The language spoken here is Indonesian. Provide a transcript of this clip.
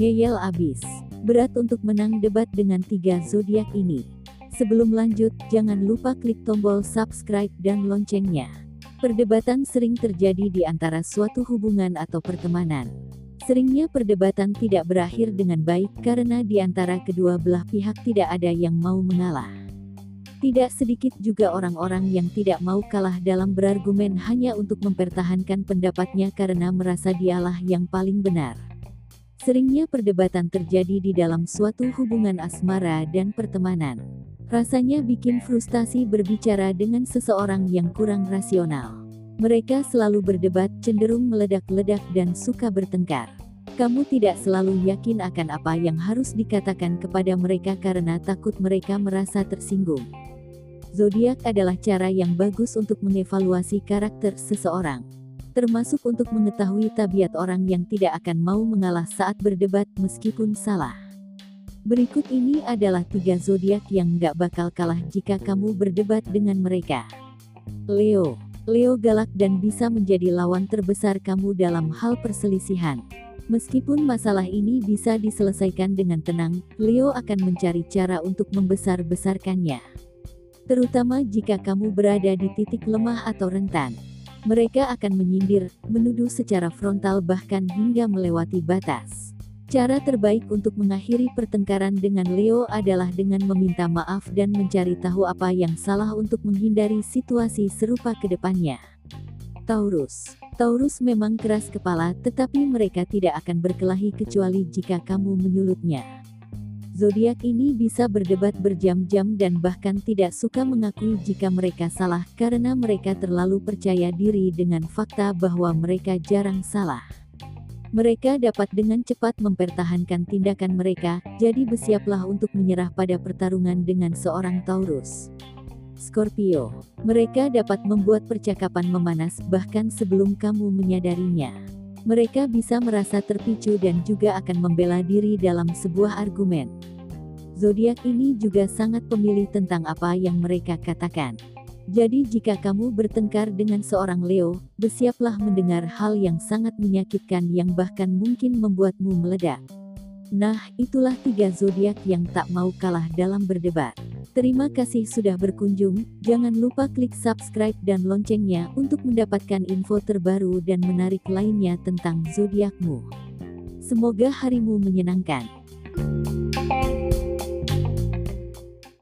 Ngeyel abis. Berat untuk menang debat dengan tiga zodiak ini. Sebelum lanjut, jangan lupa klik tombol subscribe dan loncengnya. Perdebatan sering terjadi di antara suatu hubungan atau pertemanan. Seringnya perdebatan tidak berakhir dengan baik karena di antara kedua belah pihak tidak ada yang mau mengalah. Tidak sedikit juga orang-orang yang tidak mau kalah dalam berargumen hanya untuk mempertahankan pendapatnya karena merasa dialah yang paling benar. Seringnya perdebatan terjadi di dalam suatu hubungan asmara dan pertemanan. Rasanya bikin frustasi berbicara dengan seseorang yang kurang rasional. Mereka selalu berdebat, cenderung meledak-ledak dan suka bertengkar. Kamu tidak selalu yakin akan apa yang harus dikatakan kepada mereka karena takut mereka merasa tersinggung. Zodiak adalah cara yang bagus untuk mengevaluasi karakter seseorang, termasuk untuk mengetahui tabiat orang yang tidak akan mau mengalah saat berdebat meskipun salah. Berikut ini adalah tiga zodiak yang nggak bakal kalah jika kamu berdebat dengan mereka. Leo Leo galak dan bisa menjadi lawan terbesar kamu dalam hal perselisihan. Meskipun masalah ini bisa diselesaikan dengan tenang, Leo akan mencari cara untuk membesar-besarkannya. Terutama jika kamu berada di titik lemah atau rentan. Mereka akan menyindir, menuduh secara frontal bahkan hingga melewati batas. Cara terbaik untuk mengakhiri pertengkaran dengan Leo adalah dengan meminta maaf dan mencari tahu apa yang salah untuk menghindari situasi serupa ke depannya. Taurus Taurus memang keras kepala tetapi mereka tidak akan berkelahi kecuali jika kamu menyulutnya. Zodiak ini bisa berdebat berjam-jam dan bahkan tidak suka mengakui jika mereka salah karena mereka terlalu percaya diri dengan fakta bahwa mereka jarang salah. Mereka dapat dengan cepat mempertahankan tindakan mereka, jadi bersiaplah untuk menyerah pada pertarungan dengan seorang Taurus. Scorpio, mereka dapat membuat percakapan memanas bahkan sebelum kamu menyadarinya. Mereka bisa merasa terpicu dan juga akan membela diri dalam sebuah argumen. Zodiak ini juga sangat pemilih tentang apa yang mereka katakan. Jadi jika kamu bertengkar dengan seorang Leo, bersiaplah mendengar hal yang sangat menyakitkan yang bahkan mungkin membuatmu meledak. Nah, itulah tiga zodiak yang tak mau kalah dalam berdebat. Terima kasih sudah berkunjung, jangan lupa klik subscribe dan loncengnya untuk mendapatkan info terbaru dan menarik lainnya tentang zodiakmu. Semoga harimu menyenangkan.